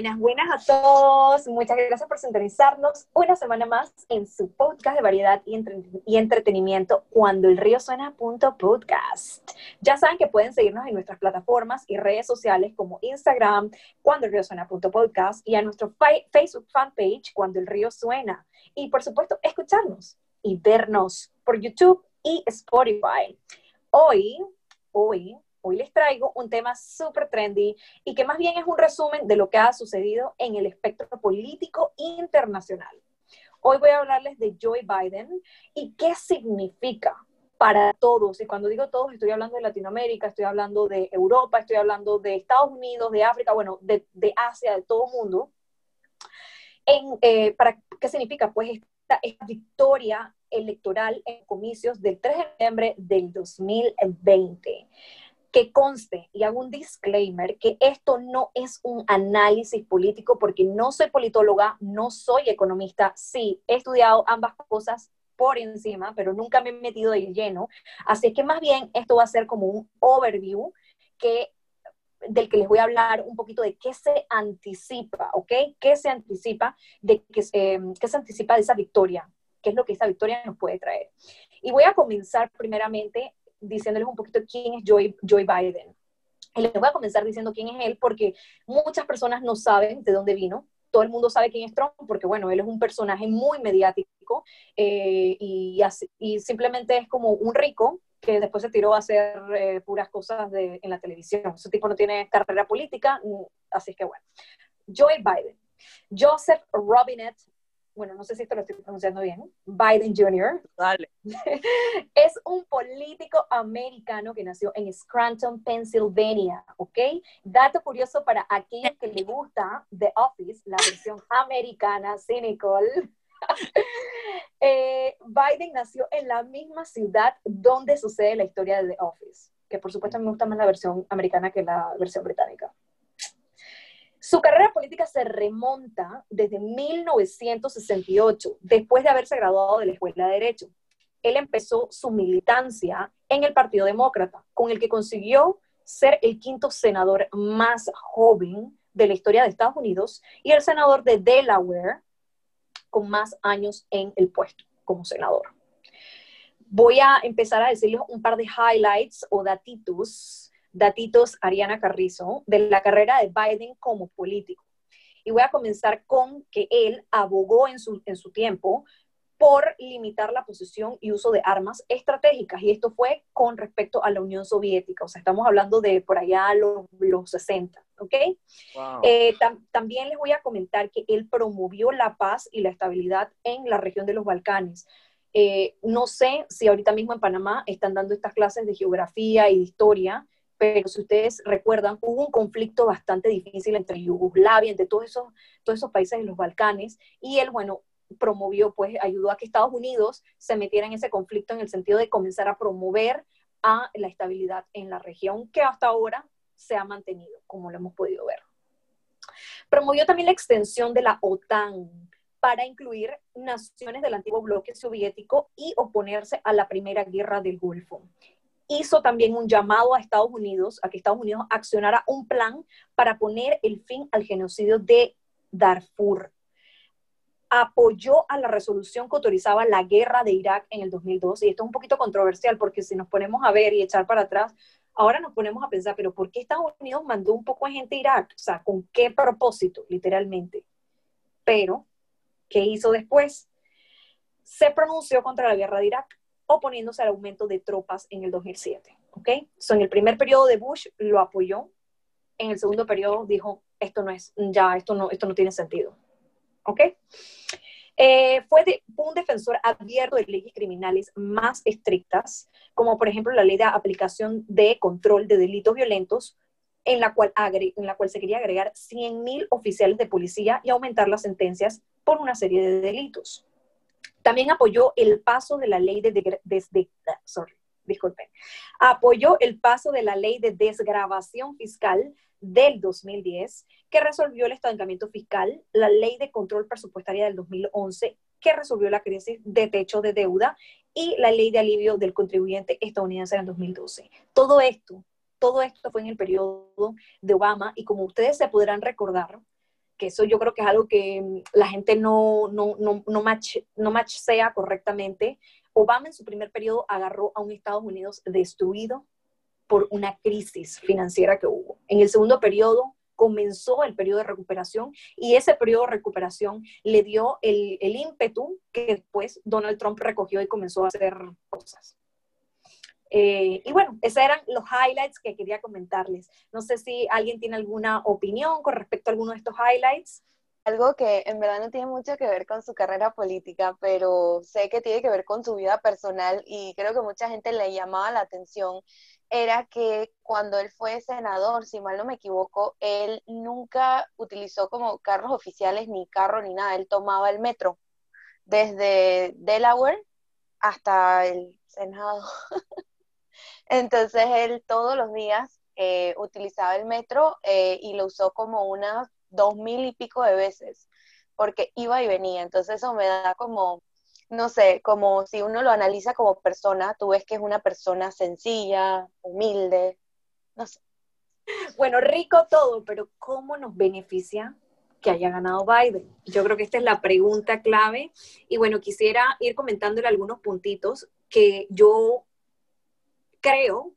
Buenas, buenas a todos. Muchas gracias por sintonizarnos una semana más en su podcast de variedad y, entretenimiento cuando el río suena podcast. Ya saben que pueden seguirnos en nuestras plataformas y redes sociales como Instagram, cuando el río suena podcast y a nuestro Facebook fanpage cuando el río suena. Y por supuesto, escucharnos y vernos por YouTube y Spotify. Hoy, hoy Hoy les traigo un tema súper trendy y que más bien es un resumen de lo que ha sucedido en el espectro político internacional. Hoy voy a hablarles de Joe Biden y qué significa para todos. Y cuando digo todos, estoy hablando de Latinoamérica, estoy hablando de Europa, estoy hablando de Estados Unidos, de África, bueno, de, Asia, de todo el mundo. En, eh, para, ¿Qué significa? Pues esta, esta victoria electoral en comicios del 3 de noviembre del 2020 que conste y hago un disclaimer que esto no es un análisis político porque no soy politóloga, no soy economista, sí, he estudiado ambas cosas por encima, pero nunca me he metido de lleno, así que más bien esto va a ser como un overview que del que les voy a hablar un poquito de qué se anticipa, ¿ok? ¿Qué se anticipa de que, eh, qué se anticipa de esa victoria? ¿Qué es lo que esa victoria nos puede traer? Y voy a comenzar primeramente diciéndoles un poquito quién es Joe, Joe Biden. Y les voy a comenzar diciendo quién es él porque muchas personas no saben de dónde vino. Todo el mundo sabe quién es Trump porque, bueno, él es un personaje muy mediático eh, y, y, simplemente es como un rico que después se tiró a hacer eh, puras cosas de, en la televisión. Ese tipo no tiene carrera política, así que bueno. Joe Biden. Joseph Robinette bueno, no sé si esto lo estoy pronunciando bien, Biden Jr. Dale. es un político americano que nació en Scranton, Pennsylvania, ¿ok? Dato curioso para aquellos que le gusta The Office, la versión americana, cynical. Eh, Biden nació en la misma ciudad donde sucede la historia de The Office, que por supuesto me gusta más la versión americana que la versión británica. Su carrera política se remonta desde 1968, después de haberse graduado de la Escuela de Derecho. Él empezó su militancia en el Partido Demócrata, con el que consiguió ser el quinto senador más joven de la historia de Estados Unidos y el senador de Delaware con más años en el puesto como senador. Voy a empezar a decirles un par de highlights o datitos datitos Ariana Carrizo de la carrera de Biden como político. Y voy a comenzar con que él abogó en su, en su tiempo por limitar la posesión y uso de armas estratégicas. Y esto fue con respecto a la Unión Soviética. O sea, estamos hablando de por allá los, los 60. ¿Ok? Eh, también les voy a comentar que él promovió la paz y la estabilidad en la región de los Balcanes. Eh, no sé si ahorita mismo en Panamá están dando estas clases de geografía y de historia, pero si ustedes recuerdan, hubo un conflicto bastante difícil entre Yugoslavia, entre todos esos, todos esos países de los Balcanes, y él, bueno, promovió, pues ayudó a que Estados Unidos se metiera en ese conflicto en el sentido de comenzar a promover la estabilidad en la región, que hasta ahora se ha mantenido, como lo hemos podido ver. Promovió también la extensión de la OTAN para incluir naciones del antiguo bloque soviético y oponerse a la Primera Guerra del Golfo hizo también un llamado a Estados Unidos, a que Estados Unidos accionara un plan para poner el fin al genocidio de Darfur. Apoyó a la resolución que autorizaba la guerra de Irak en el 2002. Y esto es un poquito controversial porque si nos ponemos a ver y echar para atrás, ahora nos ponemos a pensar, pero ¿por qué Estados Unidos mandó un poco de gente a Irak? O sea, ¿con qué propósito, literalmente? Pero, ¿qué hizo después? Se pronunció contra la guerra de Irak oponiéndose al aumento de tropas en el 2007. ¿ok? So, en el primer periodo de Bush lo apoyó, en el segundo periodo dijo, esto no es, ya, esto no, esto no tiene sentido. ¿Ok? Eh, fue un defensor abierto de leyes criminales más estrictas, como por ejemplo la ley de aplicación de control de delitos violentos, en la cual, en la cual se quería agregar 100.000 oficiales de policía y aumentar las sentencias por una serie de delitos. También apoyó el paso de la ley de, ah, sorry, disculpen, apoyó el paso de la ley de desgrabación fiscal del 2010, que resolvió el estancamiento fiscal, la ley de control presupuestaria del 2011, que resolvió la crisis de techo de deuda, y la ley de alivio del contribuyente estadounidense en el 2012. Todo esto, todo esto fue en el periodo de Obama, y como ustedes se podrán recordar, que eso yo creo que es algo que mm, la gente no, no, no, no, match, no matchsea correctamente. Obama en su primer periodo agarró a un Estados Unidos destruido por una crisis financiera que hubo. En el segundo periodo comenzó el periodo de recuperación y ese periodo de recuperación le dio el, el ímpetu que después Donald Trump recogió y comenzó a hacer cosas. Eh, y bueno, esos eran los highlights que quería comentarles. No sé si alguien tiene alguna opinión con respecto a alguno de estos highlights. Algo que en verdad no tiene mucho que ver con su carrera política, pero sé que tiene que ver con su vida personal y creo que mucha gente le llamaba la atención, era que cuando él fue senador, si mal no me equivoco, él nunca utilizó como carros oficiales ni carro ni nada, él tomaba el metro desde Delaware hasta el Senado. Entonces él todos los días eh, utilizaba el metro eh, y lo usó como unas dos mil y pico de veces, porque iba y venía. Entonces eso me da como, no sé, como si uno lo analiza como persona, tú ves que es una persona sencilla, humilde, no sé. Bueno, rico todo, pero ¿cómo nos beneficia que haya ganado Biden? Yo creo que esta es la pregunta clave. Y bueno, quisiera ir comentándole algunos puntitos que yo creo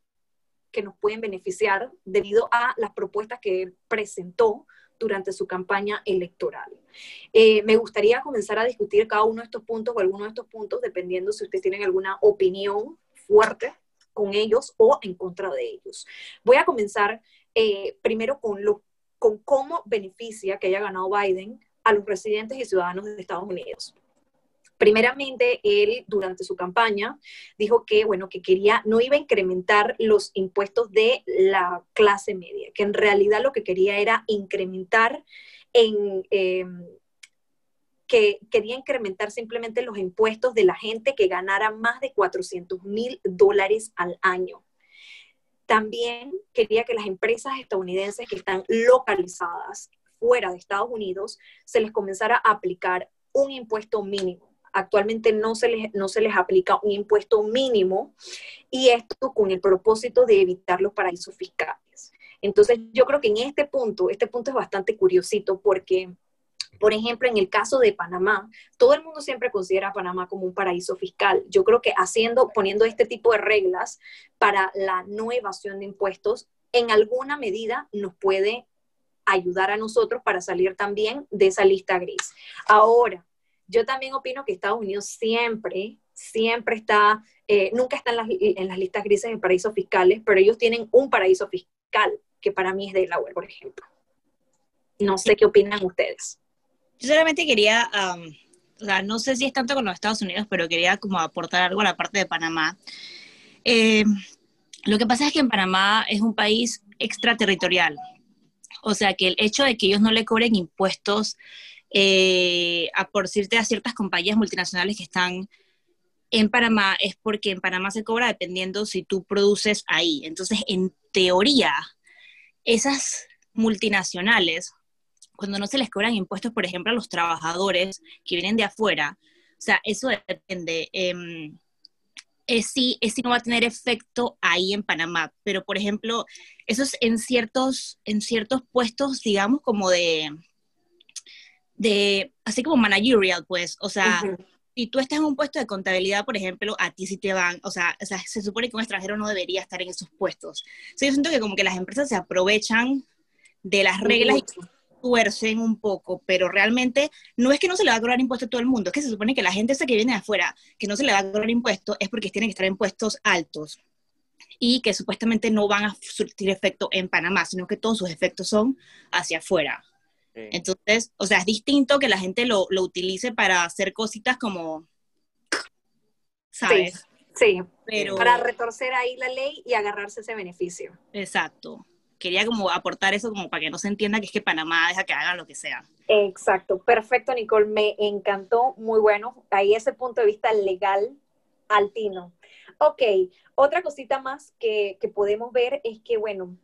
que nos pueden beneficiar debido a las propuestas que él presentó durante su campaña electoral. Eh, me gustaría comenzar a discutir cada uno de estos puntos o algunos de estos puntos, dependiendo si ustedes tienen alguna opinión fuerte con ellos o en contra de ellos. Voy a comenzar eh, primero con, lo, con cómo beneficia que haya ganado Biden a los residentes y ciudadanos de Estados Unidos. Primeramente, él durante su campaña dijo que, bueno, que quería, no iba a incrementar los impuestos de la clase media, que en realidad lo que quería era incrementar en... Em, que quería incrementar simplemente los impuestos de la gente que ganara más de 400 mil dólares al año. También quería que las empresas estadounidenses que están localizadas fuera de Estados Unidos se les comenzara a aplicar un impuesto mínimo actualmente no se, les, no se les aplica un impuesto mínimo y esto con el propósito de evitar los paraísos fiscales. Entonces, yo creo que en este punto, este punto es bastante curiosito porque, por ejemplo, en el caso de Panamá, todo el mundo siempre considera a Panamá como un paraíso fiscal. Yo creo que haciendo, poniendo este tipo de reglas para la no evasión de impuestos, en alguna medida nos puede ayudar a nosotros para salir también de esa lista gris. Ahora, yo también opino que Estados Unidos siempre, siempre está, eh, nunca está en las, en las, listas grises de paraísos fiscales, pero ellos tienen un paraíso fiscal, que para mí es Delaware, por ejemplo. No sé qué opinan ustedes. Yo solamente quería, o sea, no sé si es tanto con los Estados Unidos, pero quería como aportar algo a la parte de Panamá. Eh, lo que pasa es que en Panamá es un país extraterritorial. O sea, que el hecho de que ellos no le cobren impuestos eh, a por decirte a ciertas compañías multinacionales que están en Panamá es porque en Panamá se cobra dependiendo si tú produces ahí. Entonces, en teoría, esas multinacionales, cuando no se les cobran impuestos, por ejemplo, a los trabajadores que vienen de afuera, o sea, eso depende. Eh, es si, es si no va a tener efecto ahí en Panamá, pero por ejemplo, eso es en ciertos, en ciertos puestos, digamos, como de, de, así como managerial, pues, o sea, si tú estás en un puesto de contabilidad, por ejemplo, a ti sí te van, o sea, o sea, se supone que un extranjero no debería estar en esos puestos. yo siento que como que las empresas se aprovechan de las reglas y tuercen un poco, pero realmente no es que no se le va a cobrar impuesto a todo el mundo, es que se supone que la gente esa que viene de afuera, que no se le va a cobrar impuesto, es porque tienen que estar en puestos altos y que supuestamente no van a surtir efecto en Panamá, sino que todos sus efectos son hacia afuera. Entonces, o sea, es distinto que la gente lo, lo utilice para hacer cositas como, ¿sabes? Sí, Pero, para retorcer ahí la ley y agarrarse ese beneficio. Exacto. Quería como aportar eso como para que no se entienda que es que Panamá deja que hagan lo que sea. Exacto, perfecto Nicole, me encantó, muy bueno. Ahí ese punto de vista legal altino. Ok, otra cosita más que, que podemos ver es que, bueno,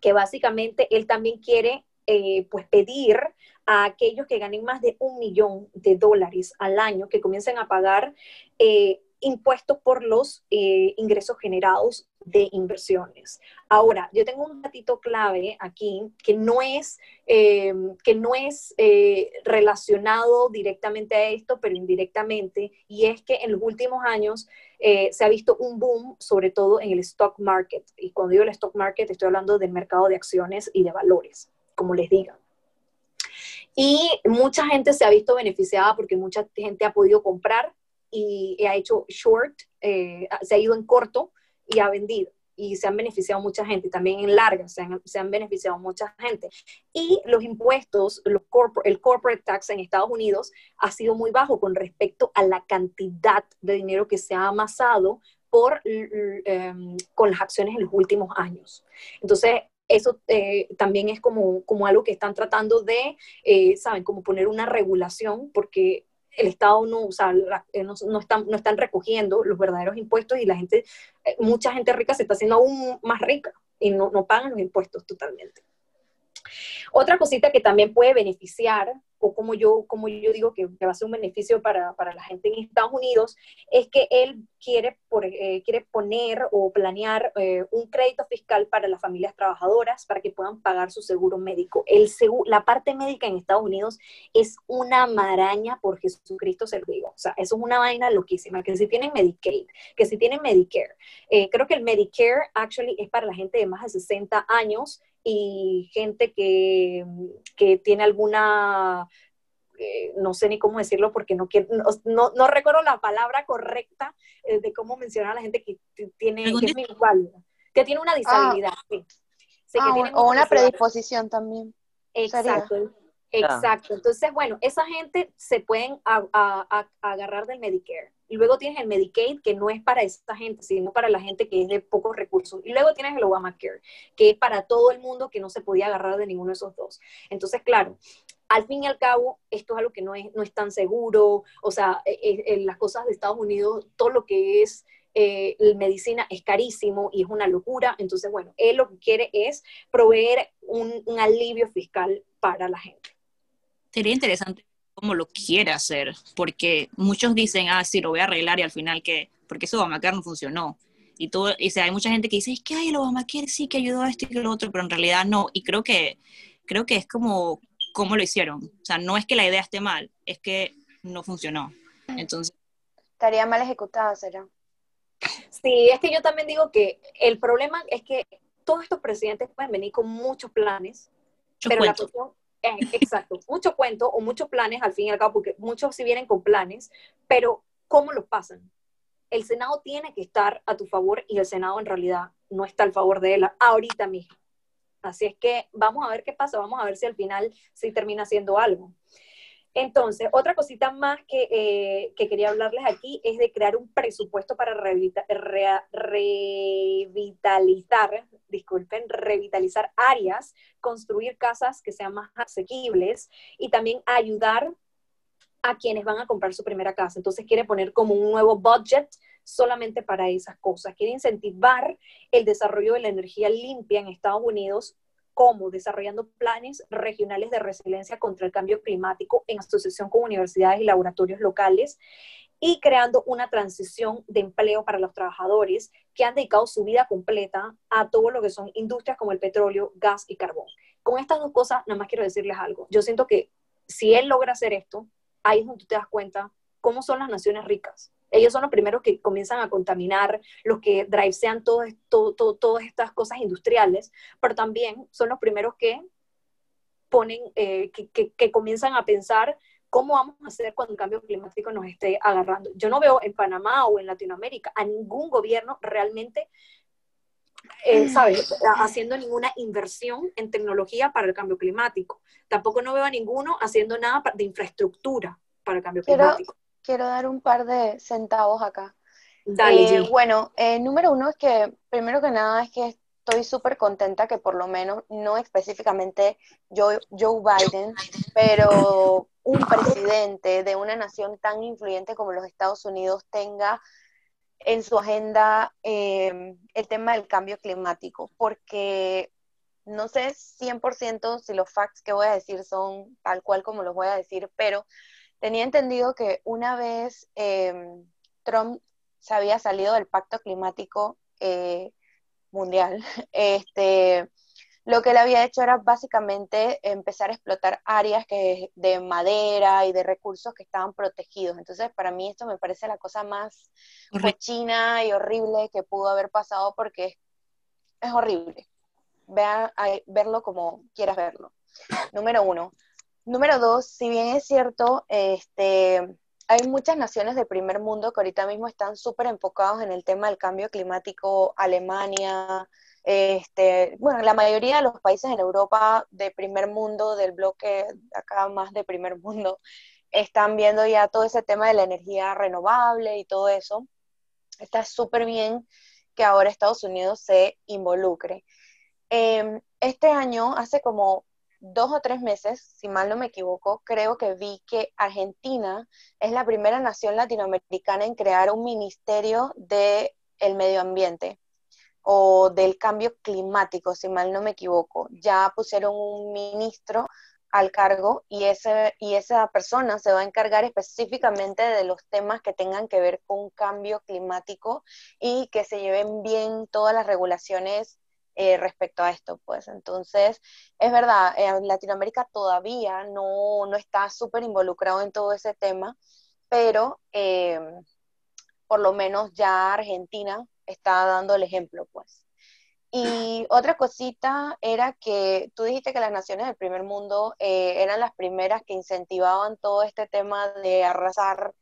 que básicamente él también quiere eh, pues pedir a aquellos que ganen más de un millón de dólares al año que comiencen a pagar eh, impuestos por los eh, ingresos generados de inversiones. Ahora, yo tengo un datito clave aquí que no es, que no es relacionado directamente a esto, pero indirectamente, y es que en los últimos años se ha visto un boom, sobre todo en el stock market. Y cuando digo el stock market, estoy hablando del mercado de acciones y de valores, como les diga. Y mucha gente se ha visto beneficiada porque mucha gente ha podido comprar y ha hecho short, eh, se ha ido en corto y ha vendido y se han beneficiado mucha gente, también en larga se han, se han beneficiado mucha gente. Y los impuestos, los el corporate tax en Estados Unidos ha sido muy bajo con respecto a la cantidad de dinero que se ha amasado por, em, con las acciones en los últimos años. Entonces, eso eh, también es como, como algo que están tratando de, eh, ¿saben? Como poner una regulación, porque el Estado no, o sea, eh, no, no, están, no están recogiendo los verdaderos impuestos y la gente, eh, mucha gente rica se está haciendo aún más rica y no, no pagan los impuestos totalmente. Otra cosita que también puede beneficiar o como yo, como yo digo que, va a ser un beneficio para, para, la gente en Estados Unidos, es que él quiere, por, eh, quiere poner o planear eh, un crédito fiscal para las familias trabajadoras para que puedan pagar su seguro médico. El la parte médica en Estados Unidos es una maraña por Jesucristo se lo digo. O sea, eso es una vaina loquísima, que si tienen Medicaid, que si tienen Medicare. Eh, creo que el Medicare actually es para la gente de más de 60 años y gente que, que tiene alguna, eh, no sé ni cómo decirlo porque no, no, no, recuerdo la palabra correcta eh, de cómo mencionar a la gente que tiene, que, es que tiene una disabilidad. Ah, o una predisposición también. Exacto. Exacto. Entonces, bueno, esa gente se pueden agarrar del Medicare. Y luego tienes el Medicaid, que no es para esa gente, sino para la gente que es de pocos recursos. Y luego tienes el Obamacare, que es para todo el mundo que no se podía agarrar de ninguno de esos dos. Entonces, claro, al fin y al cabo, esto es algo que no es, no es tan seguro. O sea, en eh, eh, las cosas de Estados Unidos, todo lo que es eh, medicina es carísimo y es una locura. Entonces, bueno, él lo que quiere es proveer un alivio fiscal para la gente. Sería interesante cómo lo quiere hacer, porque muchos dicen, ah, sí, lo voy a arreglar y al final que, porque eso Obamacare no funcionó. Y todo, y, hay mucha gente que dice, es que hay el Obamacare sí que ayudó a esto y lo otro, pero en realidad no. Y creo que, creo que es como, cómo lo hicieron. O sea, no es que la idea esté mal, es que no funcionó. Entonces. Estaría mal ejecutada, será. Sí, es que yo también digo que el problema es que todos estos presidentes pueden venir con muchos planes, pero la cuestión eh, exacto, mucho cuento o muchos planes al fin y al cabo, porque muchos sí vienen con planes, pero ¿cómo los pasan? El Senado tiene que estar a tu favor y el Senado en realidad no está al favor de él ahorita mismo. Así es que vamos a ver qué pasa, vamos a ver si al final sí termina haciendo algo. Entonces, otra cosita más que, eh, que, quería hablarles aquí es de crear un presupuesto para revitalizar, disculpen, revitalizar áreas, construir casas que sean más asequibles y también ayudar a quienes van a comprar su primera casa. Entonces quiere poner como un nuevo budget solamente para esas cosas. Quiere incentivar el desarrollo de la energía limpia en Estados Unidos como desarrollando planes regionales de resiliencia contra el cambio climático en asociación con universidades y laboratorios locales y creando una transición de empleo para los trabajadores que han dedicado su vida completa a todo lo que son industrias como el petróleo, gas y carbón. Con estas dos cosas, nada más quiero decirles algo. Yo siento que si él logra hacer esto, ahí es donde te das cuenta cómo son las naciones ricas. Ellos son los primeros que comienzan a contaminar, los que drivesean todo, todo, todas estas cosas industriales, pero también son los primeros que ponen, eh, que, que, comienzan a pensar cómo vamos a hacer cuando el cambio climático nos esté agarrando. Yo no veo en Panamá o en Latinoamérica a ningún gobierno realmente, eh, ¿sabes?, haciendo ninguna inversión en tecnología para el cambio climático. Tampoco no veo a ninguno haciendo nada de infraestructura para el cambio climático quiero dar un par de centavos acá. Dale, eh, bueno, eh, número uno es que, primero que nada, es que estoy súper contenta que por lo menos, no específicamente Joe, Joe Biden, pero un presidente de una nación tan influyente como los Estados Unidos tenga en su agenda em, el tema del cambio climático, porque no sé 100% si los facts que voy a decir son tal cual como los voy a decir, pero tenía entendido que una vez em, Trump se había salido del pacto climático eh, mundial, este, lo que él había hecho era básicamente empezar a explotar áreas que, de madera y de recursos que estaban protegidos. Entonces, para mí esto me parece la cosa más cochina y horrible que pudo haber pasado porque es, horrible. Vean, verlo como quieras verlo. Número uno. Número dos, si bien es cierto, este, hay muchas naciones del primer mundo que ahorita mismo están súper enfocados en el tema del cambio climático, Alemania, este, bueno, la mayoría de los países en Europa de primer mundo, del bloque acá más de primer mundo, están viendo ya todo ese tema de la energía renovable y todo eso. Está súper bien que ahora Estados Unidos se involucre. Em, este año, hace como dos o tres meses, si mal no me equivoco, creo que vi que Argentina es la primera nación latinoamericana en crear un ministerio del el medio ambiente o del cambio climático, si mal no me equivoco. Ya pusieron un ministro al cargo y, ese, y esa persona se va a encargar específicamente de los temas que tengan que ver con cambio climático y que se lleven bien todas las regulaciones eh, respecto a esto, pues. Entonces, es verdad, en Latinoamérica todavía no, no está súper involucrado en todo ese tema, pero eh, por lo menos ya Argentina está dando el ejemplo, pues. Y otra cosita era que tú dijiste que las naciones del primer mundo eh, eran las primeras que incentivaban todo este tema de arrasar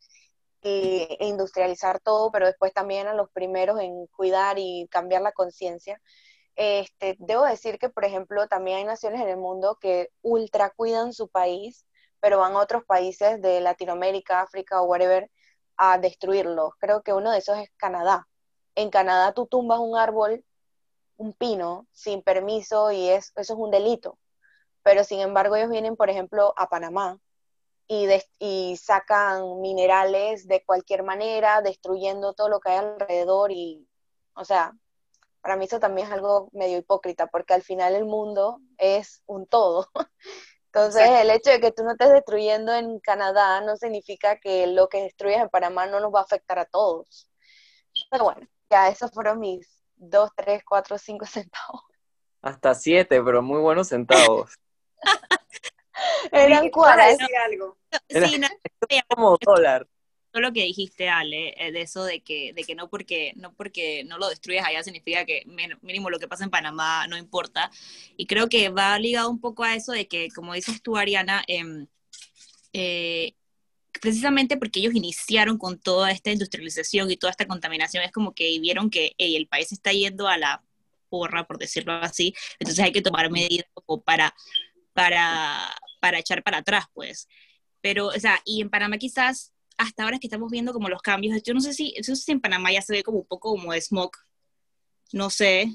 e industrializar todo, pero después también eran los primeros en cuidar y cambiar la conciencia. Este, debo decir que, por ejemplo, también hay naciones en el mundo que ultra cuidan su país, pero van a otros países de Latinoamérica, África o whatever a destruirlos. Creo que uno de esos es Canadá en Canadá tú tumbas un árbol, un pino, sin permiso y es, eso es un delito. Pero sin embargo ellos vienen, por ejemplo, a Panamá y sacan minerales de cualquier manera, destruyendo todo lo que hay alrededor y, o sea, para mí eso también es algo medio hipócrita, porque al final el mundo es un todo. Entonces, el hecho de que tú no estés destruyendo en Canadá no significa que lo que destruyes en Panamá no nos va a afectar a todos. Pero bueno, ya, esos fueron mis dos, tres, cuatro, cinco centavos. Hasta siete, pero muy buenos centavos. Eran cuatro. decir algo. Sí, no, como dólar. Lo que dijiste, Ale, eh, de eso de que, de que no porque no porque no lo destruyes allá significa que mínimo lo que pasa en Panamá no importa. Y creo que va ligado un poco a eso de que, como dices tú, Ariana, em, eh, precisamente porque ellos iniciaron con toda esta industrialización y toda esta contaminación, es como que vieron que el país está yendo a la porra, por decirlo así, entonces hay que tomar medidas para, para, para echar para atrás, pues. Pero, o sea, y en Panamá quizás hasta ahora es que estamos viendo como los cambios, yo no sé si, no sé si en Panamá ya se ve como un poco como de smog, no sé,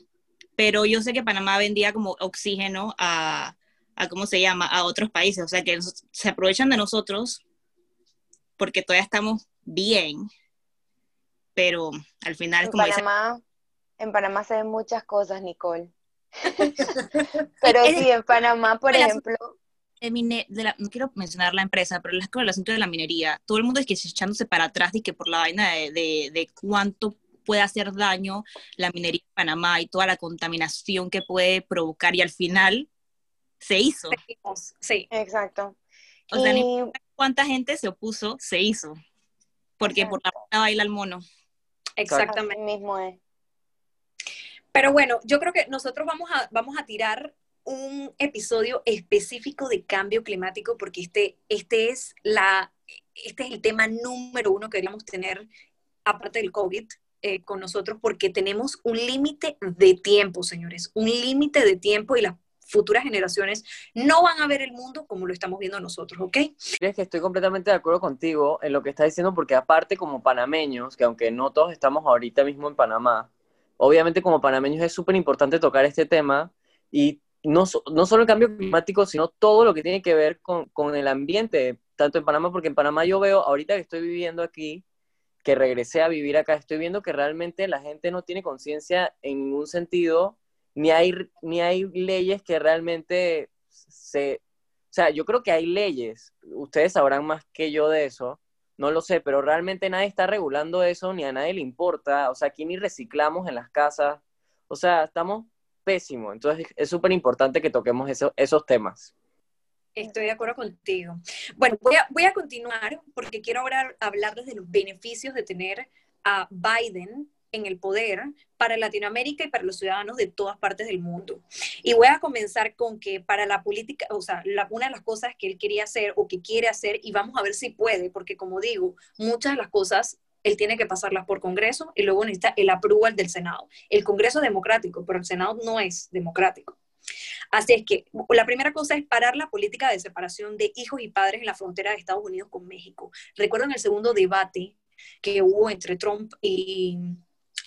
pero yo sé que Panamá vendía como oxígeno a, a ¿cómo se llama?, a otros países, o sea, que se aprovechan de nosotros porque todavía estamos bien, pero al final en como Panamá, En Panamá se ven muchas cosas, Nicole. pero sí, en Panamá, por ejemplo... no quiero mencionar la empresa, pero es con el asunto de la minería. Todo el mundo es que se echándose para atrás y que por la vaina de, de, cuánto puede hacer daño la minería en Panamá y toda la contaminación que puede provocar y al final se hizo. Sí, exacto. O sea, cuánta gente se opuso, se hizo. Porque por la puerta baila el mono. Exactamente. mismo es. Pero bueno, yo creo que nosotros vamos a, vamos a tirar un episodio específico de cambio climático porque este, este, es la, este es el tema número uno que queríamos tener, aparte del COVID, eh, con nosotros porque tenemos un límite de tiempo, señores, un límite de tiempo y las futuras generaciones no van a ver el mundo como lo estamos viendo nosotros, ¿ok? Es que estoy completamente de acuerdo contigo en lo que estás diciendo, porque aparte como panameños, que aunque no todos estamos ahorita mismo en Panamá, obviamente como panameños es súper importante tocar este tema y no, no solo el cambio climático, sino todo lo que tiene que ver con, con el ambiente, tanto en Panamá, porque en Panamá yo veo, ahorita que estoy viviendo aquí, que regresé a vivir acá, estoy viendo que realmente la gente no tiene conciencia en ningún sentido ni hay, ni hay leyes que realmente se... O sea, yo creo que hay leyes, ustedes sabrán más que yo de eso, no lo sé, pero realmente nadie está regulando eso, ni a nadie le importa, o sea, aquí ni reciclamos en las casas, o sea, estamos pésimos, entonces es súper importante que toquemos esos temas. Estoy de acuerdo contigo. Bueno, voy a, voy a continuar porque quiero ahora hablarles de los beneficios de tener a Biden en el poder para Latinoamérica y para los ciudadanos de todas partes del mundo. Y voy a comenzar con que para la política, o sea, una de las cosas que él quería hacer o que quiere hacer, y vamos a ver si puede, porque como digo, muchas de las cosas él tiene que pasarlas por Congreso y luego necesita el approval del Senado. El Congreso es democrático, pero el Senado no es democrático. Así es que la primera cosa es parar la política de separación de hijos y padres en la frontera de Estados Unidos con México. Recuerdo en el segundo debate que hubo entre Trump y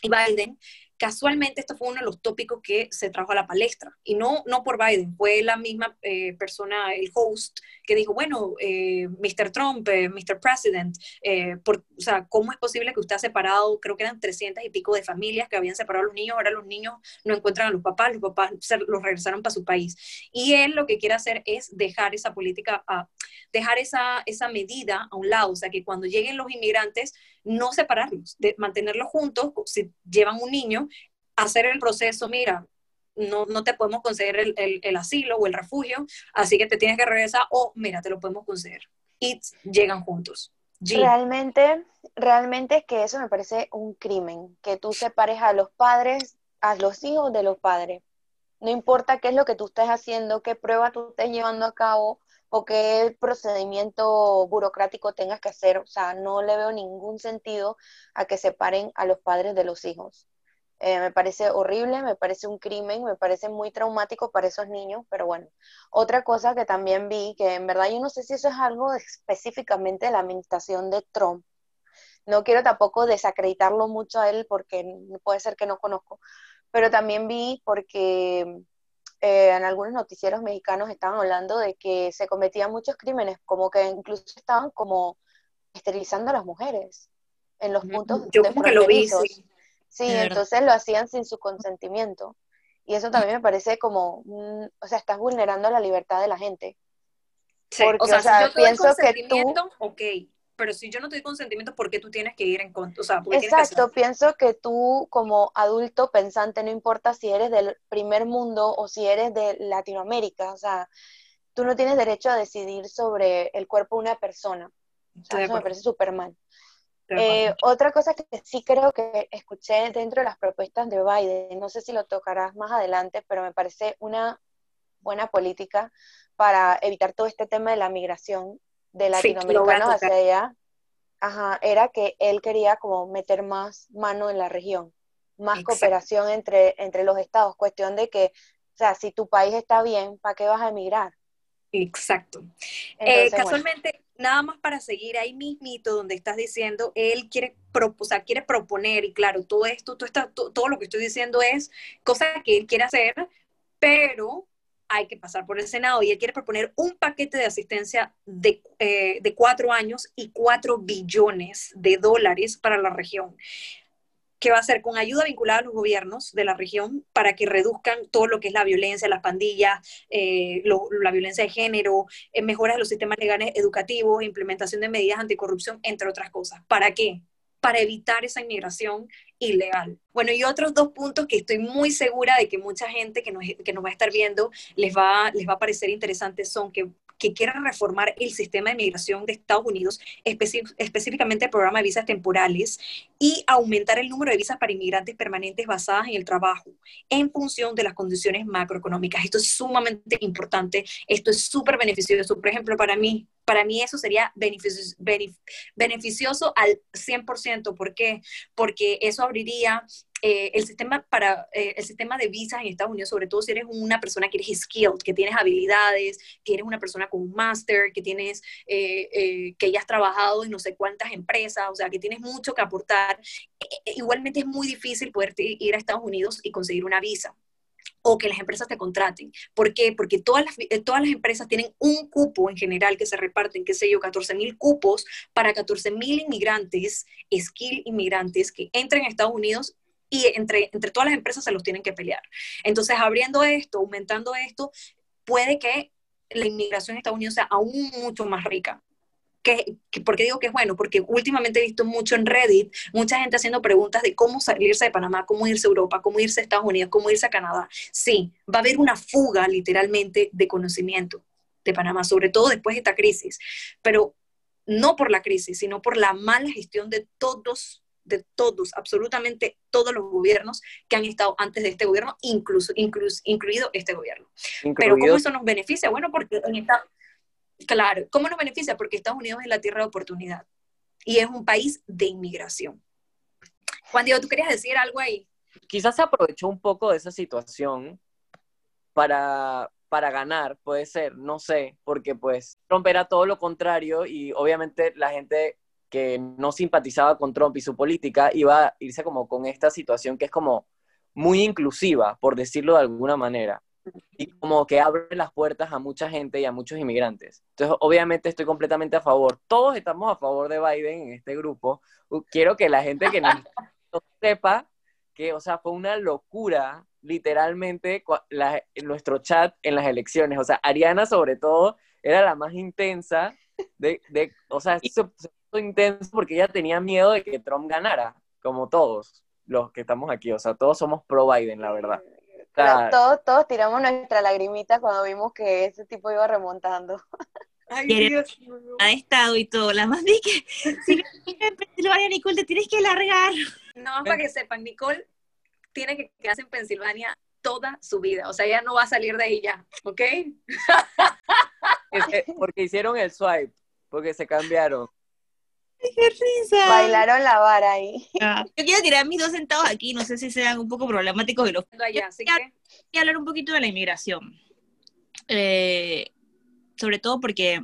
Biden, casualmente esto fue uno de los tópicos que se trajo a la palestra. Y no, no por Biden, fue la misma eh, persona, el host, que dijo, bueno, eh, Mr. Trump, eh, Mr. President, por, o sea, ¿cómo es posible que usted ha separado, creo que eran 300 y pico de familias que habían separado a los niños, ahora los niños no encuentran a los papás, los papás los regresaron para su país. Y él lo que quiere hacer es dejar esa política, a, dejar esa, esa medida a un lado, o sea, que cuando lleguen los inmigrantes, no separarlos, de mantenerlos juntos, si llevan un niño, hacer el proceso, mira, no, no te podemos conceder el, el, asilo o el refugio, así que te tienes que regresar o mira, te lo podemos conceder. Y llegan juntos. Realmente, realmente es que eso me parece un crimen, que tú separes a los padres, a los hijos de los padres. No importa qué es lo que tú estés haciendo, qué prueba tú estés llevando a cabo, o qué procedimiento burocrático tengas que hacer. O sea, no le veo ningún sentido a que separen a los padres de los hijos. Eh, me parece horrible, me parece un crimen, me parece muy traumático para esos niños, pero bueno. Otra cosa que también vi, que en verdad yo no sé si eso es algo específicamente de la administración de Trump. No quiero tampoco desacreditarlo mucho a él porque puede ser que no conozco, pero también vi porque eh, en algunos noticieros mexicanos estaban hablando de que se cometían muchos crímenes, como que incluso estaban como esterilizando a las mujeres en los puntos Yo como que lo vi, sí. entonces lo hacían sin su consentimiento. Y eso también me parece como, o sea, estás vulnerando la libertad de la gente. Sí, o sea, si yo pienso que tú, ok, pero si yo no te doy consentimiento, ¿por qué tú tienes que ir en contra? O sea, Exacto, pienso que tú como adulto pensante, no importa si eres del primer mundo o si eres de Latinoamérica, o sea, tú no tienes derecho a decidir sobre el cuerpo de una persona. O eso me parece súper mal. Eh, otra cosa que sí creo que escuché dentro de las propuestas de Biden, no sé si lo tocarás más adelante, pero me parece una buena política para evitar todo este tema de la migración, de latinoamericanos hacia allá, ajá, era que él quería como meter más mano en la región, más cooperación entre, entre los estados, cuestión de que, o sea, si tu país está bien, ¿para qué vas a emigrar? Exacto. Eh, casualmente, nada más para seguir ahí mismito donde estás diciendo, él quiere, o sea, quiere proponer, y claro, todo esto, todo, todo, todo lo que estoy diciendo es cosas que él quiere hacer, pero hay que pasar por el Senado y él quiere proponer un paquete de asistencia de, eh, de cuatro años y cuatro billones de dólares para la región que va a ser con ayuda vinculada a los gobiernos de la región para que reduzcan todo lo que es la violencia, las pandillas, eh, la violencia de género, eh, mejoras de los sistemas legales educativos, implementación de medidas anticorrupción, entre otras cosas. ¿Para qué? Para evitar esa inmigración ilegal. Bueno, y otros dos puntos que estoy muy segura de que mucha gente que nos, que nos va a estar viendo les va, les va a parecer interesantes son que que quieren reformar el sistema de migración de Estados Unidos, específicamente el programa de visas temporales, y aumentar el número de visas para inmigrantes permanentes basadas en el trabajo, en función de las condiciones macroeconómicas. Esto es sumamente importante, esto es súper beneficioso. Por ejemplo, para mí, para mí eso sería beneficioso al 100%. ¿Por qué? Porque eso abriría eh, el, sistema para, eh, el sistema de visas en Estados Unidos, sobre todo si eres una persona que eres skilled, que tienes habilidades, que eres una persona con un máster, que tienes, eh, que ya has trabajado en no sé cuántas empresas, o sea, que tienes mucho que aportar, igualmente es muy difícil poder ir a Estados Unidos y conseguir una visa o que las empresas te contraten. ¿Por qué? Porque todas las, todas las empresas tienen un cupo en general que se reparten, qué sé yo, 14 mil cupos para 14 mil inmigrantes, skill inmigrantes que entren a Estados Unidos y entre, entre todas las empresas se los tienen que pelear. Entonces, abriendo esto, aumentando esto, puede que la inmigración en Estados Unidos sea aún mucho más rica que, ¿Por qué digo que es bueno? Porque últimamente he visto mucho en Reddit, mucha gente haciendo preguntas de cómo salirse de Panamá, cómo irse a Europa, cómo irse a Estados Unidos, cómo irse a Canadá. Sí, va a haber una fuga literalmente de conocimiento de Panamá, sobre todo después de esta crisis, pero no por la crisis, sino por la mala gestión de todos de todos, absolutamente todos los gobiernos que han estado antes de este gobierno, incluso, incluso incluido este gobierno. Pero ¿cómo eso nos beneficia? Bueno, porque en esta, claro, ¿cómo nos beneficia? Porque Estados Unidos es la tierra de oportunidad y es un país de inmigración. Juan Diego, ¿tú querías decir algo ahí? Quizás se aprovechó un poco de esa situación para, para ganar, puede ser, no sé, porque pues Trump era todo lo contrario y obviamente la gente que no simpatizaba con Trump y su política iba a irse como con esta situación que es como muy inclusiva, por decirlo de alguna manera, y como que abre las puertas a mucha gente y a muchos inmigrantes. Entonces, obviamente estoy completamente a favor. Todos estamos a favor de Biden en este grupo. Quiero que la gente que no sepa que, o sea, fue una locura literalmente nuestro chat en las elecciones. O sea, Ariana sobre todo era la más intensa de, de o sea, intenso porque ella tenía miedo de que Trump ganara, como todos los que estamos aquí, o sea, todos somos pro Biden, la verdad. Todos, todos tiramos nuestra lagrimita cuando vimos que ese tipo iba remontando. Ay, Dios Ha estado y todo. La más que si en Pensilvania, Nicole, te tienes que largar. No, para que sepan, Nicole tiene que quedarse en Pensilvania toda su vida. O sea, ella no va a salir de ahí ya, ¿ok? porque hicieron el swipe, porque se cambiaron. ¡Qué risa! Bailaron la vara ahí. Ah, yo quiero tirar mis dos centavos aquí, no sé si sean un poco problemáticos de los... Allá, así que... hablar un poquito de la inmigración. Eh, sobre todo porque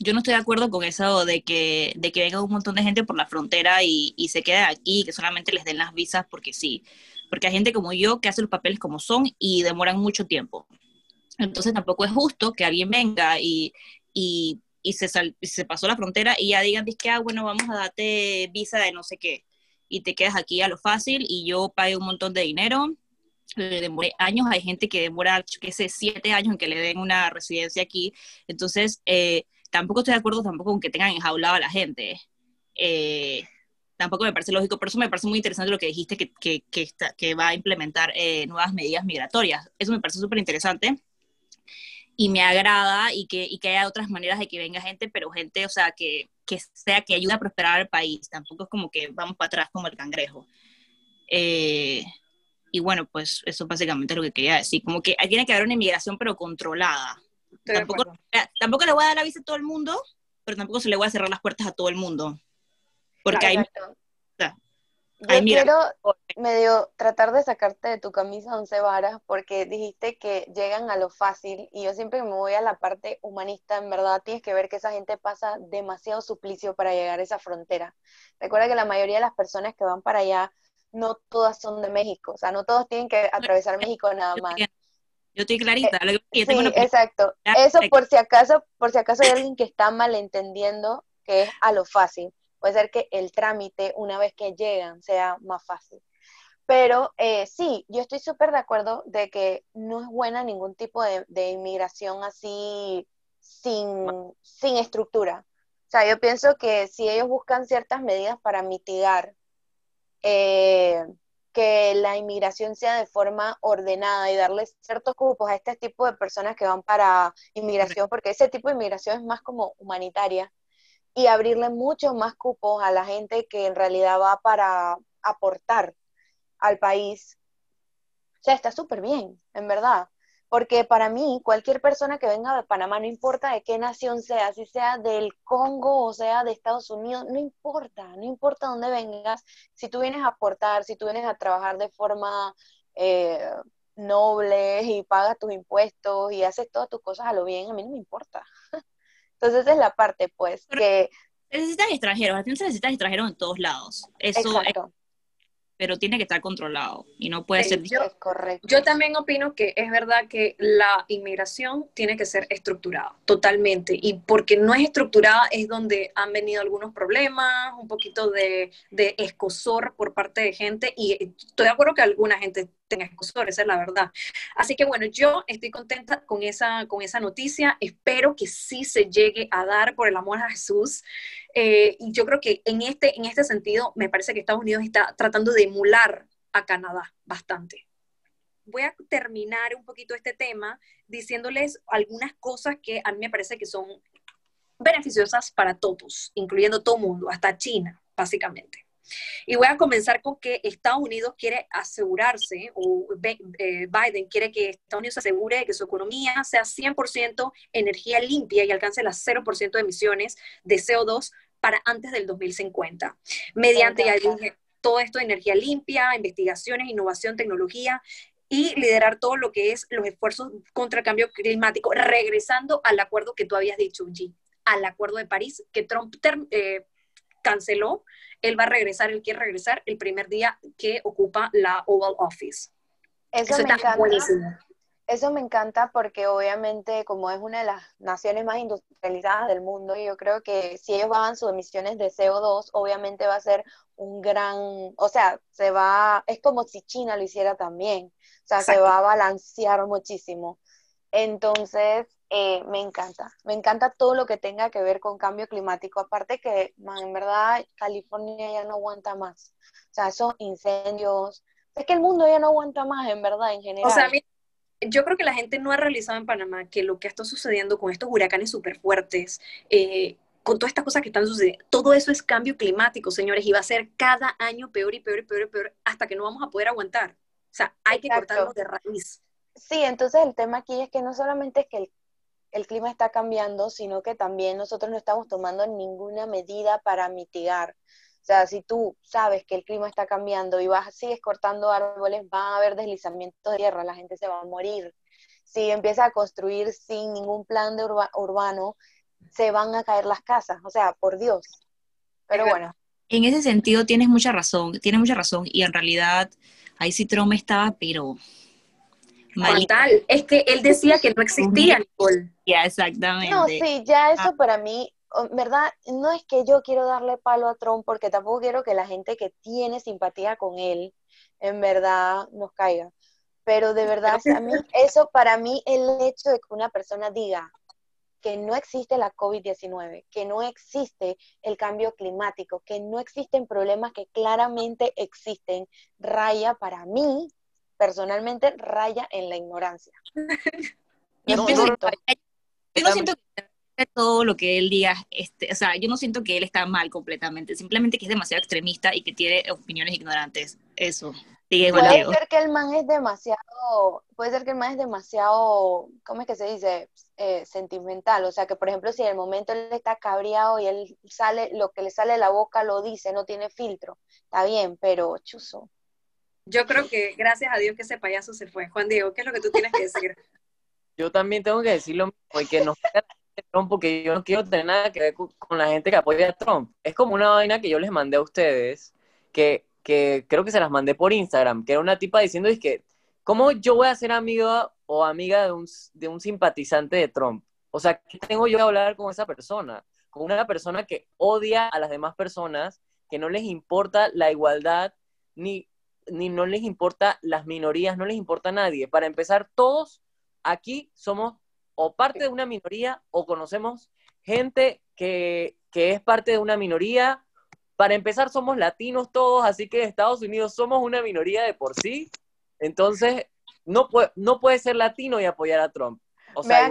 yo no estoy de acuerdo con eso de que, de que venga un montón de gente por la frontera y, y se quede aquí, que solamente les den las visas porque sí. Porque hay gente como yo que hace los papeles como son y demoran mucho tiempo. Entonces tampoco es justo que alguien venga y, y y se, se pasó la frontera y ya digan, que, ah, bueno, vamos a darte visa de no sé qué, y te quedas aquí a lo fácil y yo pagué un montón de dinero, le demoré años, hay gente que demora, qué sé, siete años en que le den una residencia aquí, entonces eh, tampoco estoy de acuerdo tampoco con que tengan enjaulado a la gente. Eh, tampoco me parece lógico, por eso me parece muy interesante lo que dijiste, que, que, que, que va a implementar eh, nuevas medidas migratorias. Eso me parece súper interesante y me agrada y que, y que haya otras maneras de que venga gente, pero gente, o sea, que, que sea, que ayude a prosperar al país. Tampoco es como que vamos para atrás como el cangrejo. Eh, y bueno, pues eso básicamente es lo que quería decir. Como que tiene que haber una inmigración, pero controlada. Tampoco, tampoco, le voy a dar la visa a todo el mundo, pero tampoco se le voy a cerrar las puertas a todo el mundo. Porque hay, yo quiero medio tratar de sacarte de tu camisa once varas porque dijiste que llegan a lo fácil y yo siempre me voy a la parte humanista, en verdad tienes que ver que esa gente pasa demasiado suplicio para llegar a esa frontera. Recuerda que la mayoría de las personas que van para allá no todas son de México, o sea, no todos tienen que atravesar México nada más. Yo estoy clarita. Eh, sí, exacto. Eso por si acaso, por si acaso hay alguien que está malentendiendo que es a lo fácil puede ser que el trámite, una vez que llegan, sea más fácil. Pero eh, sí, yo estoy súper de acuerdo de que no es buena ningún tipo de, inmigración así sin, sin estructura. O sea, yo pienso que si ellos buscan ciertas medidas para mitigar eh, que la inmigración sea de forma ordenada y darles ciertos cupos a este tipo de personas que van para inmigración, porque ese tipo de inmigración es más como humanitaria, y abrirle muchos más cupos a la gente que en realidad va para aportar al país. O sea, está súper bien, en verdad. Porque para mí, cualquier persona que venga de Panamá, no importa de qué nación sea, si sea del Congo o sea de Estados Unidos, no importa, no importa dónde vengas, si tú vienes a aportar, si tú vienes a trabajar de forma eh, noble y pagas tus impuestos y haces todas tus cosas a lo bien, a mí no me importa. Entonces esa es la parte, pues, que... Necesitas extranjeros, se necesitas extranjeros en todos lados. Eso Exacto. pero tiene que estar controlado y no puede ser... Yo, correcto. yo también opino que es verdad que la inmigración tiene que ser estructurada, totalmente. Y porque no es estructurada es donde han venido algunos problemas, un poquito de, de escosor por parte de gente. Y estoy de acuerdo que alguna gente en Escosur, esa es la verdad. Así que bueno, yo estoy contenta con esa, con esa noticia, espero que sí se llegue a dar por el amor a Jesús. Eh, y yo creo que en este, en este sentido, me parece que Estados Unidos está tratando de emular a Canadá bastante. Voy a terminar un poquito este tema diciéndoles algunas cosas que a mí me parece que son beneficiosas para todos, incluyendo todo mundo, hasta China, básicamente. Y voy a comenzar con que Estados Unidos quiere asegurarse, o eh, Biden quiere que Estados Unidos se asegure de que su economía sea 100% energía limpia y alcance las 0% de emisiones de CO2 para antes del 2050. Mediante, ya dije, todo esto de energía limpia, investigaciones, innovación, tecnología y liderar todo lo que es los esfuerzos contra el cambio climático, regresando al acuerdo que tú habías dicho, G, al acuerdo de París que Trump eh, canceló él va a regresar, él quiere regresar el primer día que ocupa la Oval Office. Eso, me encanta. Eso me encanta porque obviamente como es una de las naciones más industrializadas del mundo, yo creo que si ellos bajan sus emisiones de CO2, obviamente va a ser un gran, o sea, se va, es como si China lo hiciera también, o sea, se va a balancear muchísimo. Entonces, eh, me encanta, me encanta todo lo que tenga que ver con cambio climático. Aparte que, en verdad, California ya no aguanta más. O sea, esos incendios, es que el mundo ya no aguanta más, en verdad, en general. O sea, yo creo que la gente no ha realizado en Panamá que lo que está sucediendo con estos huracanes súper fuertes, eh, con todas estas cosas que están sucediendo, todo eso es cambio climático, señores, y va a ser cada año peor y peor y peor y peor hasta que no vamos a poder aguantar. O sea, hay que cortarlo de raíz. Sí, entonces el tema aquí es que no solamente es que el el clima está cambiando, sino que también nosotros no estamos tomando ninguna medida para mitigar. O sea, si tú sabes que el clima está cambiando y vas, sigues cortando árboles, va a haber deslizamiento de tierra, la gente se va a morir. Si empieza a construir sin ningún plan de urbano, se van a caer las casas. O sea, por Dios. Pero bueno. En ese sentido tienes mucha razón, tienes mucha razón. Y en realidad, ahí sí Trump estaba, pero Tal, es que él decía que no existía, Nicole. Ya, exactamente. No, sí, ya eso ah. para mí, ¿verdad? No es que yo quiero darle palo a Trump, porque tampoco quiero que la gente que tiene simpatía con él, en verdad, nos caiga. Pero de verdad, a mí, eso para mí, el hecho de que una persona diga que no existe la COVID-19, que no existe el cambio climático, que no existen problemas que claramente existen, raya para mí personalmente raya en la ignorancia. yo, no, siento que todo lo que él diga, este, o sea, yo no siento que él está mal completamente, simplemente que es demasiado extremista y que tiene opiniones ignorantes. Eso. puede ser que el man es demasiado, puede ser que el man es demasiado, ¿cómo es que se dice? Eh, sentimental, o sea que por ejemplo si en el momento él está cabreado y él sale, lo que le sale de la boca lo dice, no tiene filtro, está bien, pero chuzo, yo creo que gracias a Dios que ese payaso se fue. Juan Diego, ¿qué es lo que tú tienes que decir? Yo también tengo que decir lo mismo, que no Trump, porque yo no quiero tener nada que ver con la gente que apoya a Trump. Es como una vaina que yo les mandé a ustedes, que, que creo que se las mandé por Instagram, que era una tipa diciendo, es que, ¿cómo yo voy a ser amiga o amiga de un, de un simpatizante de Trump? O sea, ¿qué tengo yo que hablar con esa persona? Con una persona que odia a las demás personas, que no les importa la igualdad ni ni no les importa las minorías, no les importa a nadie. Para empezar, todos aquí somos o parte de una minoría o conocemos gente que, es parte de una minoría. Para empezar, somos latinos todos, así que en Estados Unidos somos una minoría de por sí. Entonces, no, puede, no puede ser latino y apoyar a Trump. O sea,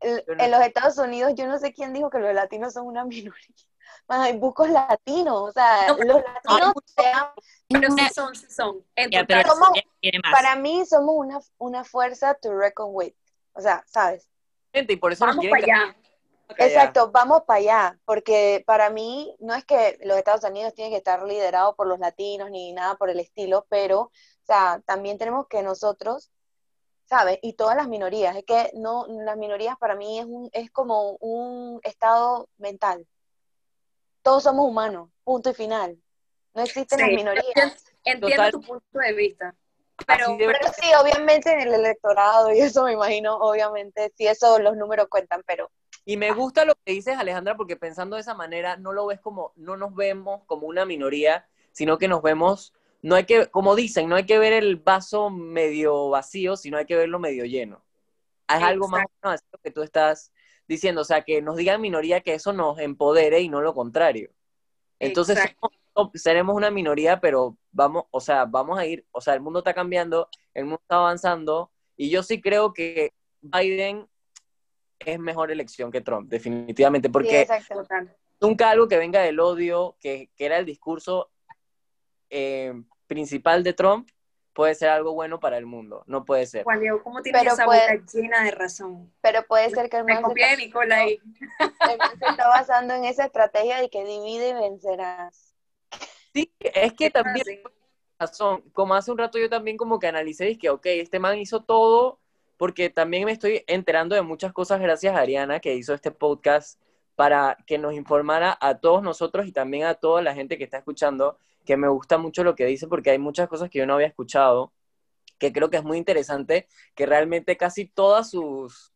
en los Estados Unidos, yo no sé quién dijo que los latinos son una minoría bucos latinos, o sea, los latinos pero sí son, sí son. para mí somos una, una fuerza to reckon with, o sea, ¿sabes? Gente, y por eso vamos para allá. Exacto, vamos para allá, porque para mí no es que los Estados Unidos tienen que estar liderados por los latinos ni nada por el estilo, pero, o sea, también tenemos que nosotros ¿sabes? Y todas las minorías, es que no, las minorías para mí es, un, es como un estado mental, todos somos humanos, punto y final. No existen las minorías. Entiendo tu punto de vista. Pero, sí, obviamente en el electorado y eso me imagino, obviamente, si eso los números cuentan, pero... Y me gusta lo que dices, Alejandra, porque pensando de esa manera, no lo ves como, no nos vemos como una minoría, sino que nos vemos no hay que, como dicen, no hay que ver el vaso medio vacío, sino hay que verlo medio lleno. Es algo más o menos que tú estás diciendo, o sea, que nos digan minoría que eso nos empodere y no lo contrario. Entonces, seremos una minoría, pero vamos, o sea, vamos a ir, o sea, el mundo está cambiando, el mundo está avanzando, y yo sí creo que Biden es mejor elección que Trump, definitivamente, porque nunca algo que venga del odio, que, que era el discurso eh, principal de Trump, puede ser algo bueno para el mundo. No puede ser. Juan Diego, ¿cómo tienes esa puede, llena de razón? Pero puede ser que el Me copié de Nicola ahí. Se está basando en esa estrategia de que divide y vencerás. Sí, es que también razón. Como hace un rato yo también como que analicé y que, ok, este man hizo todo porque también me estoy enterando de muchas cosas gracias a Ariana que hizo este podcast para que nos informara a todos nosotros y también a toda la gente que está escuchando que me gusta mucho lo que dice porque hay muchas cosas que yo no había escuchado, que creo que es muy interesante, que realmente casi toda sus,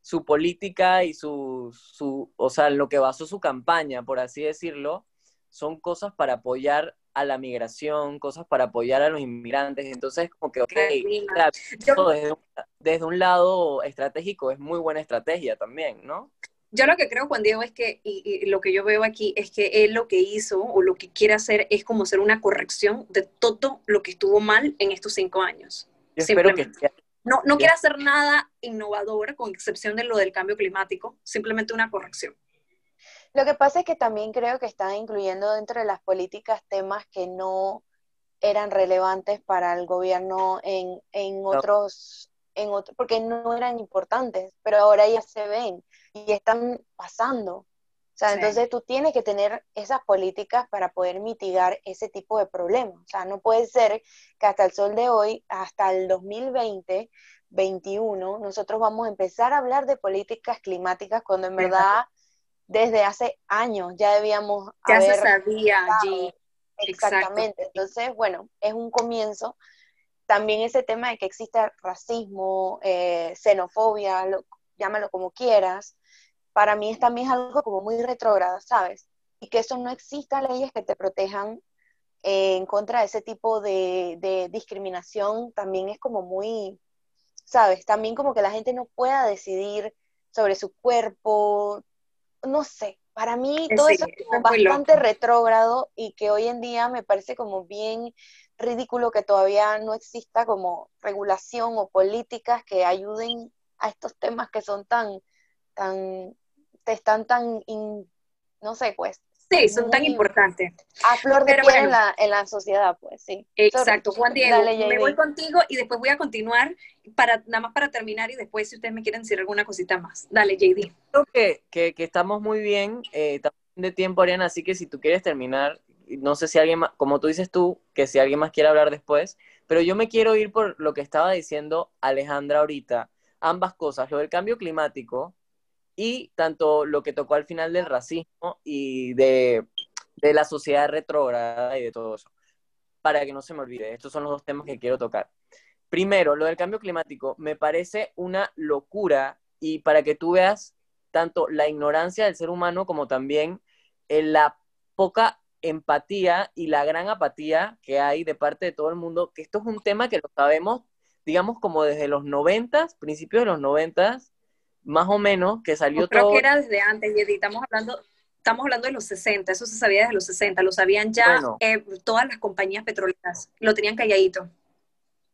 su política y su, su, o sea, lo que basó su campaña, por así decirlo, son cosas para apoyar a la migración, cosas para apoyar a los inmigrantes. Entonces, como que, ok, desde, desde, un lado estratégico es muy buena estrategia también, ¿no? Yo lo que creo, Juan Diego, es que, y, lo que yo veo aquí, es que él lo que hizo o lo que quiere hacer es como hacer una corrección de todo lo que estuvo mal en estos cinco años. Yo espero que No, no quiere hacer nada innovador, con excepción de lo del cambio climático, simplemente una corrección. Lo que pasa es que también creo que está incluyendo dentro de las políticas temas que no eran relevantes para el gobierno en, en otros, en otro, porque no eran importantes, pero ahora ya se ven y están pasando. O sea, entonces tú tienes que tener esas políticas para poder mitigar ese tipo de problemas. O sea, no puede ser que hasta el sol de hoy, hasta el 2020, 21, nosotros vamos a empezar a hablar de políticas climáticas cuando en verdad desde hace años ya debíamos ya se sabía allí. Exactamente. Entonces, bueno, es un comienzo. También ese tema de que existe racismo, eh, xenofobia, llámalo como quieras, para mí es también algo como muy retrógrado, ¿sabes? Y que eso no exista leyes que te protejan eh, en contra de ese tipo de, discriminación también es como muy, ¿sabes? También como que la gente no pueda decidir sobre su cuerpo, no sé, para mí todo eso es bastante retrógrado y que hoy en día me parece como bien ridículo que todavía no exista como regulación o políticas que ayuden a estos temas que son tan, tan, están tan, no sé, pues. Sí, son tan importantes. A flor de piel en, la, en la sociedad, pues, sí. Exacto. Juan Diego, me voy contigo y después voy a continuar, para, nada más para terminar y después si ustedes me quieren decir alguna cosita más. Dale, JD. Creo que, que, que estamos muy bien eh, de tiempo, Ariana, así que si tú quieres terminar, no sé si alguien más, como tú dices tú, que si alguien más quiere hablar después, pero yo me quiero ir por lo que estaba diciendo Alejandra ahorita ambas cosas, lo del cambio climático y tanto lo que tocó al final del racismo y de, la sociedad retrógrada y de todo eso. Para que no se me olvide, estos son los dos temas que quiero tocar. Primero, lo del cambio climático me parece una locura y para que tú veas tanto la ignorancia del ser humano como también eh, la poca empatía y la gran apatía que hay de parte de todo el mundo, que esto es un tema que lo sabemos digamos, como desde los noventas, principios de los noventas, más o menos, que salió creo todo. Creo que era desde antes, Yedi, estamos hablando, estamos hablando de los 60, eso se sabía desde los 60, lo sabían ya eh, todas las compañías petroleras, lo tenían calladito.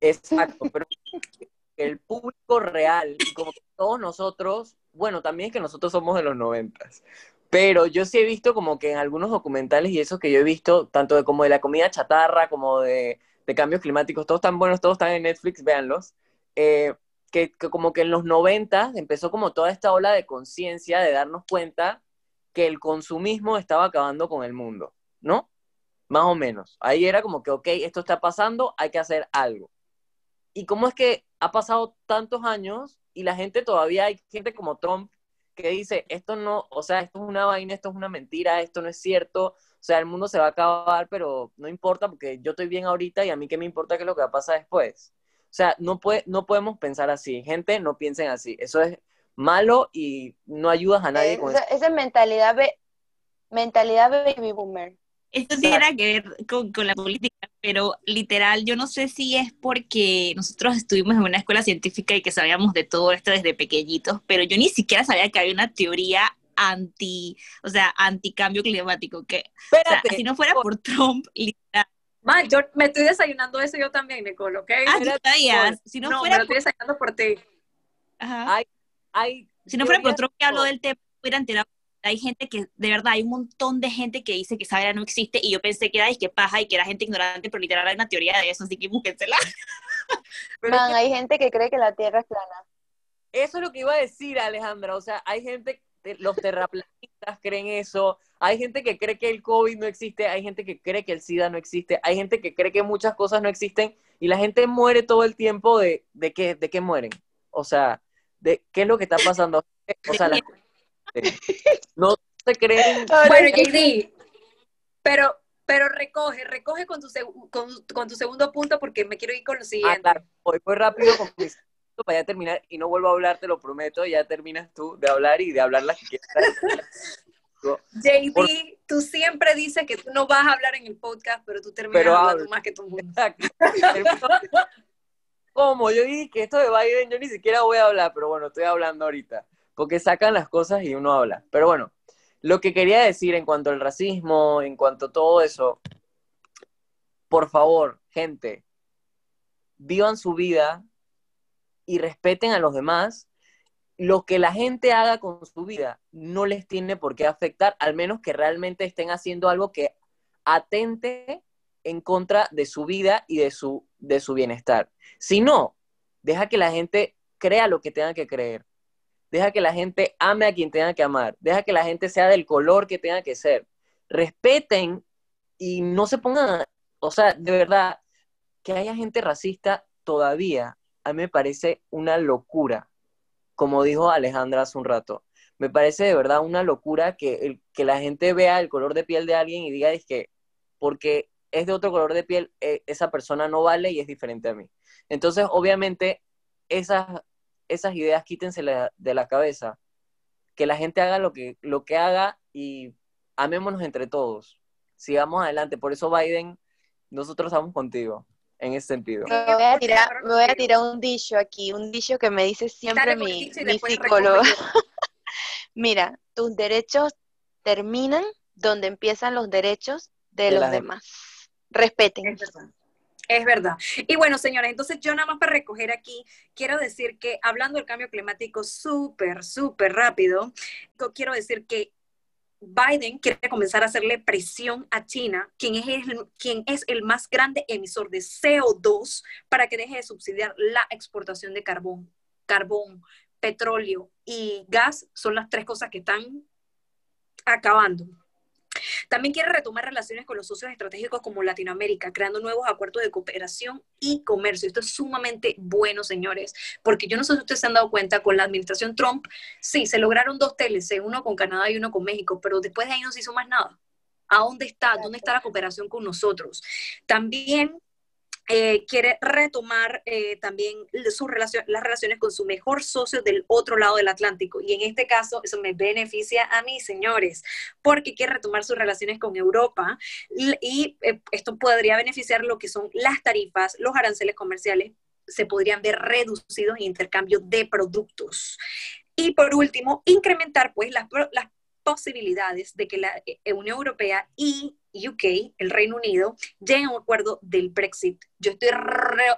Exacto, pero el público real, como todos nosotros, bueno, también es que nosotros somos de los noventas, pero yo sí he visto como que en algunos documentales y eso que yo he visto, tanto de como de la comida chatarra, como de de cambios climáticos, todos están buenos, todos están en Netflix, véanlos, eh, que, como que en los 90 empezó como toda esta ola de conciencia de darnos cuenta que el consumismo estaba acabando con el mundo, ¿no? Más o menos. Ahí era como que, ok, esto está pasando, hay que hacer algo. ¿Y cómo es que ha pasado tantos años y la gente todavía, hay gente como Trump que dice, esto no, o sea, esto es una vaina, esto es una mentira, esto no es cierto, sea, el mundo se va a acabar, pero no importa porque yo estoy bien ahorita y a mí qué me importa qué es lo que va a pasar después. O sea, no, puede, no podemos pensar así. Gente, no piensen así. Eso es malo y no ayudas a nadie con eso. Esa mentalidad, mentalidad baby boomer. Esto tiene que ver con, la política, pero literal, yo no sé si es porque nosotros estuvimos en una escuela científica y que sabíamos de todo esto desde pequeñitos, pero yo ni siquiera sabía que había una teoría anti, o sea, anticambio climático, que si no fuera por Trump, literal. Man, yo me estoy desayunando eso yo también, Nicole, ¿ok? Ah, Si no, fuera me lo estoy desayunando por ti. Ajá. Hay, si no fuera por Trump que habló del tema, hubiera enterado hay gente que, de verdad, hay un montón de gente que dice que esa era no existe y yo pensé que era y que paja y que era gente ignorante, pero literal hay una teoría de eso, así que búsquensela. Man, hay gente que cree que la Tierra es plana. Eso es lo que iba a decir, Alejandra. O sea, hay gente, los terraplanistas creen eso, hay gente que cree que el COVID no existe, hay gente que cree que el SIDA no existe, hay gente que cree que muchas cosas no existen y la gente muere todo el tiempo de, de qué, de qué mueren. O sea, de qué es lo que está pasando. O sea, la, no se creen. Bueno, JD, pero, pero recoge, recoge con tu, con, tu segundo punto porque me quiero ir con lo ah, siguiente. claro. Voy muy rápido con para ya terminar y no vuelvo a hablar, te lo prometo, ya terminas tú de hablar y de hablar las que quieras. Tú siempre dices que tú no vas a hablar en el podcast, pero tú terminas hablando más que tú. ¿Cómo? Yo dije que esto de Biden yo ni siquiera voy a hablar, pero bueno, estoy hablando ahorita porque sacan las cosas y uno habla. Pero bueno, lo que quería decir en cuanto al racismo, en cuanto a todo eso, por favor, gente, vivan su vida y respeten a los demás. Lo que la gente haga con su vida no les tiene por qué afectar, al menos que realmente estén haciendo algo que atente en contra de su vida y de su, de su bienestar. Si no, deja que la gente crea lo que tenga que creer deja que la gente ame a quien tenga que amar, deja que la gente sea del color que tenga que ser. Respeten y no se pongan, o sea, de verdad, que haya gente racista todavía, a mí me parece una locura, como dijo Alejandra hace un rato. Me parece de verdad una locura que, que la gente vea el color de piel de alguien y diga, es que porque es de otro color de piel, e, esa persona no vale y es diferente a mí. Entonces, obviamente, esas, esas ideas quítense de la cabeza. Que la gente haga lo que, lo que haga y amémonos entre todos. Sigamos adelante. Por eso, Biden, nosotros estamos contigo en ese sentido. Me voy a tirar, un dicho aquí, un dicho que me dice siempre mi, psicólogo. Mira, tus derechos terminan donde empiezan los derechos de, los demás. Respeten. Es verdad. Y bueno, señores, entonces yo nada más para recoger aquí, quiero decir que hablando del cambio climático súper, súper rápido, quiero decir que Biden quiere comenzar a hacerle presión a China, quien es, el, quien es el más grande emisor de CO2, para que deje de subsidiar la exportación de carbón. Carbón, petróleo y gas son las tres cosas que están acabando. También quiere retomar relaciones con los socios estratégicos como Latinoamérica, creando nuevos acuerdos de cooperación y comercio. Esto es sumamente bueno, señores, porque yo no sé si ustedes se han dado cuenta, con la administración Trump, sí, se lograron dos TLC, uno con Canadá y uno con México, pero después de ahí no se hizo más nada. ¿A dónde está? ¿Dónde está la cooperación con nosotros? También eh, quiere retomar eh, también su las relaciones con su mejor socio del otro lado del Atlántico. Y en este caso, eso me beneficia a mí, señores, porque quiere retomar sus relaciones con Europa y eh, esto podría beneficiar lo que son las tarifas, los aranceles comerciales se podrían ver reducidos en intercambio de productos. Y por último, incrementar pues las, las posibilidades de que la Unión Europea y UK, el Reino Unido, lleguen a un acuerdo del Brexit. Yo estoy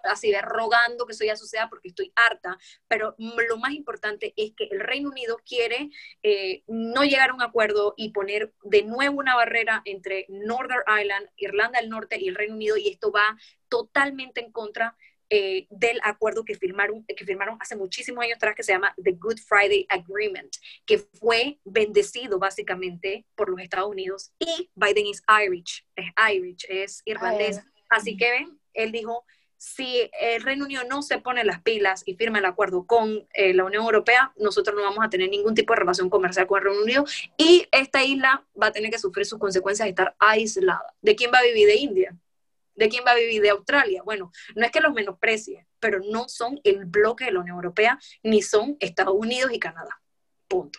así de rogando que eso ya suceda porque estoy harta, pero lo más importante es que el Reino Unido quiere eh, no llegar a un acuerdo y poner de nuevo una barrera entre Northern Ireland, Irlanda del Norte y el Reino Unido y esto va totalmente en contra eh, del acuerdo que firmaron, que firmaron hace muchísimos años atrás que se llama The Good Friday Agreement, que fue bendecido básicamente por los Estados Unidos y Biden es Irish, es Irish, es irlandés. Así que ven, él dijo, si el Reino Unido no se pone las pilas y firma el acuerdo con eh, la Unión Europea, nosotros no vamos a tener ningún tipo de relación comercial con el Reino Unido y esta isla va a tener que sufrir sus consecuencias de estar aislada. ¿De quién va a vivir? De India. ¿De quién va a vivir? De Australia. Bueno, no es que los menosprecie, pero no son el bloque de la Unión Europea, ni son Estados Unidos y Canadá. Punto.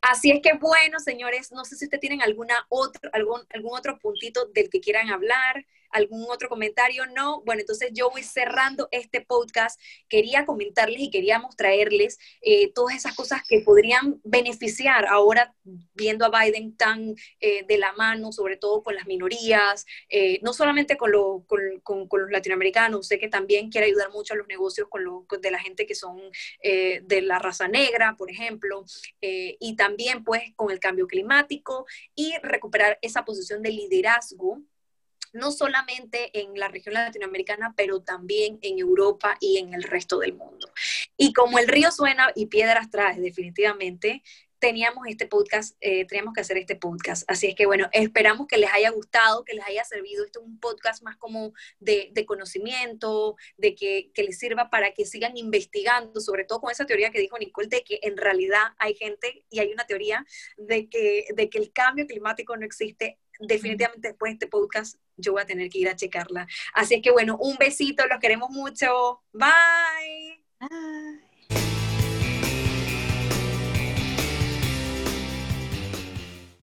Así es que bueno, señores, no sé si ustedes tienen alguna otro, algún, algún otro puntito del que quieran hablar, ¿Algún otro comentario? No. Bueno, entonces yo voy cerrando este podcast. Quería comentarles y queríamos traerles eh, todas esas cosas que podrían beneficiar ahora viendo a Biden tan eh, de la mano, sobre todo con las minorías, eh, no solamente con, con, los latinoamericanos, sé que también quiere ayudar mucho a los negocios con, lo, de la gente que son de la raza negra, por ejemplo, y también pues con el cambio climático y recuperar esa posición de liderazgo no solamente en la región latinoamericana, pero también en Europa y en el resto del mundo. Y como el río suena y piedras trae, definitivamente, teníamos este podcast, eh, teníamos que hacer este podcast. Así es que bueno, esperamos que les haya gustado, que les haya servido. Esto es un podcast más como de, conocimiento, de que, que, les sirva para que sigan investigando, sobre todo con esa teoría que dijo Nicole, de que en realidad hay gente y hay una teoría de que, de que el cambio climático no existe. Definitivamente después de este podcast yo voy a tener que ir a checarla. Así que bueno, un besito, los queremos mucho. Bye. Bye.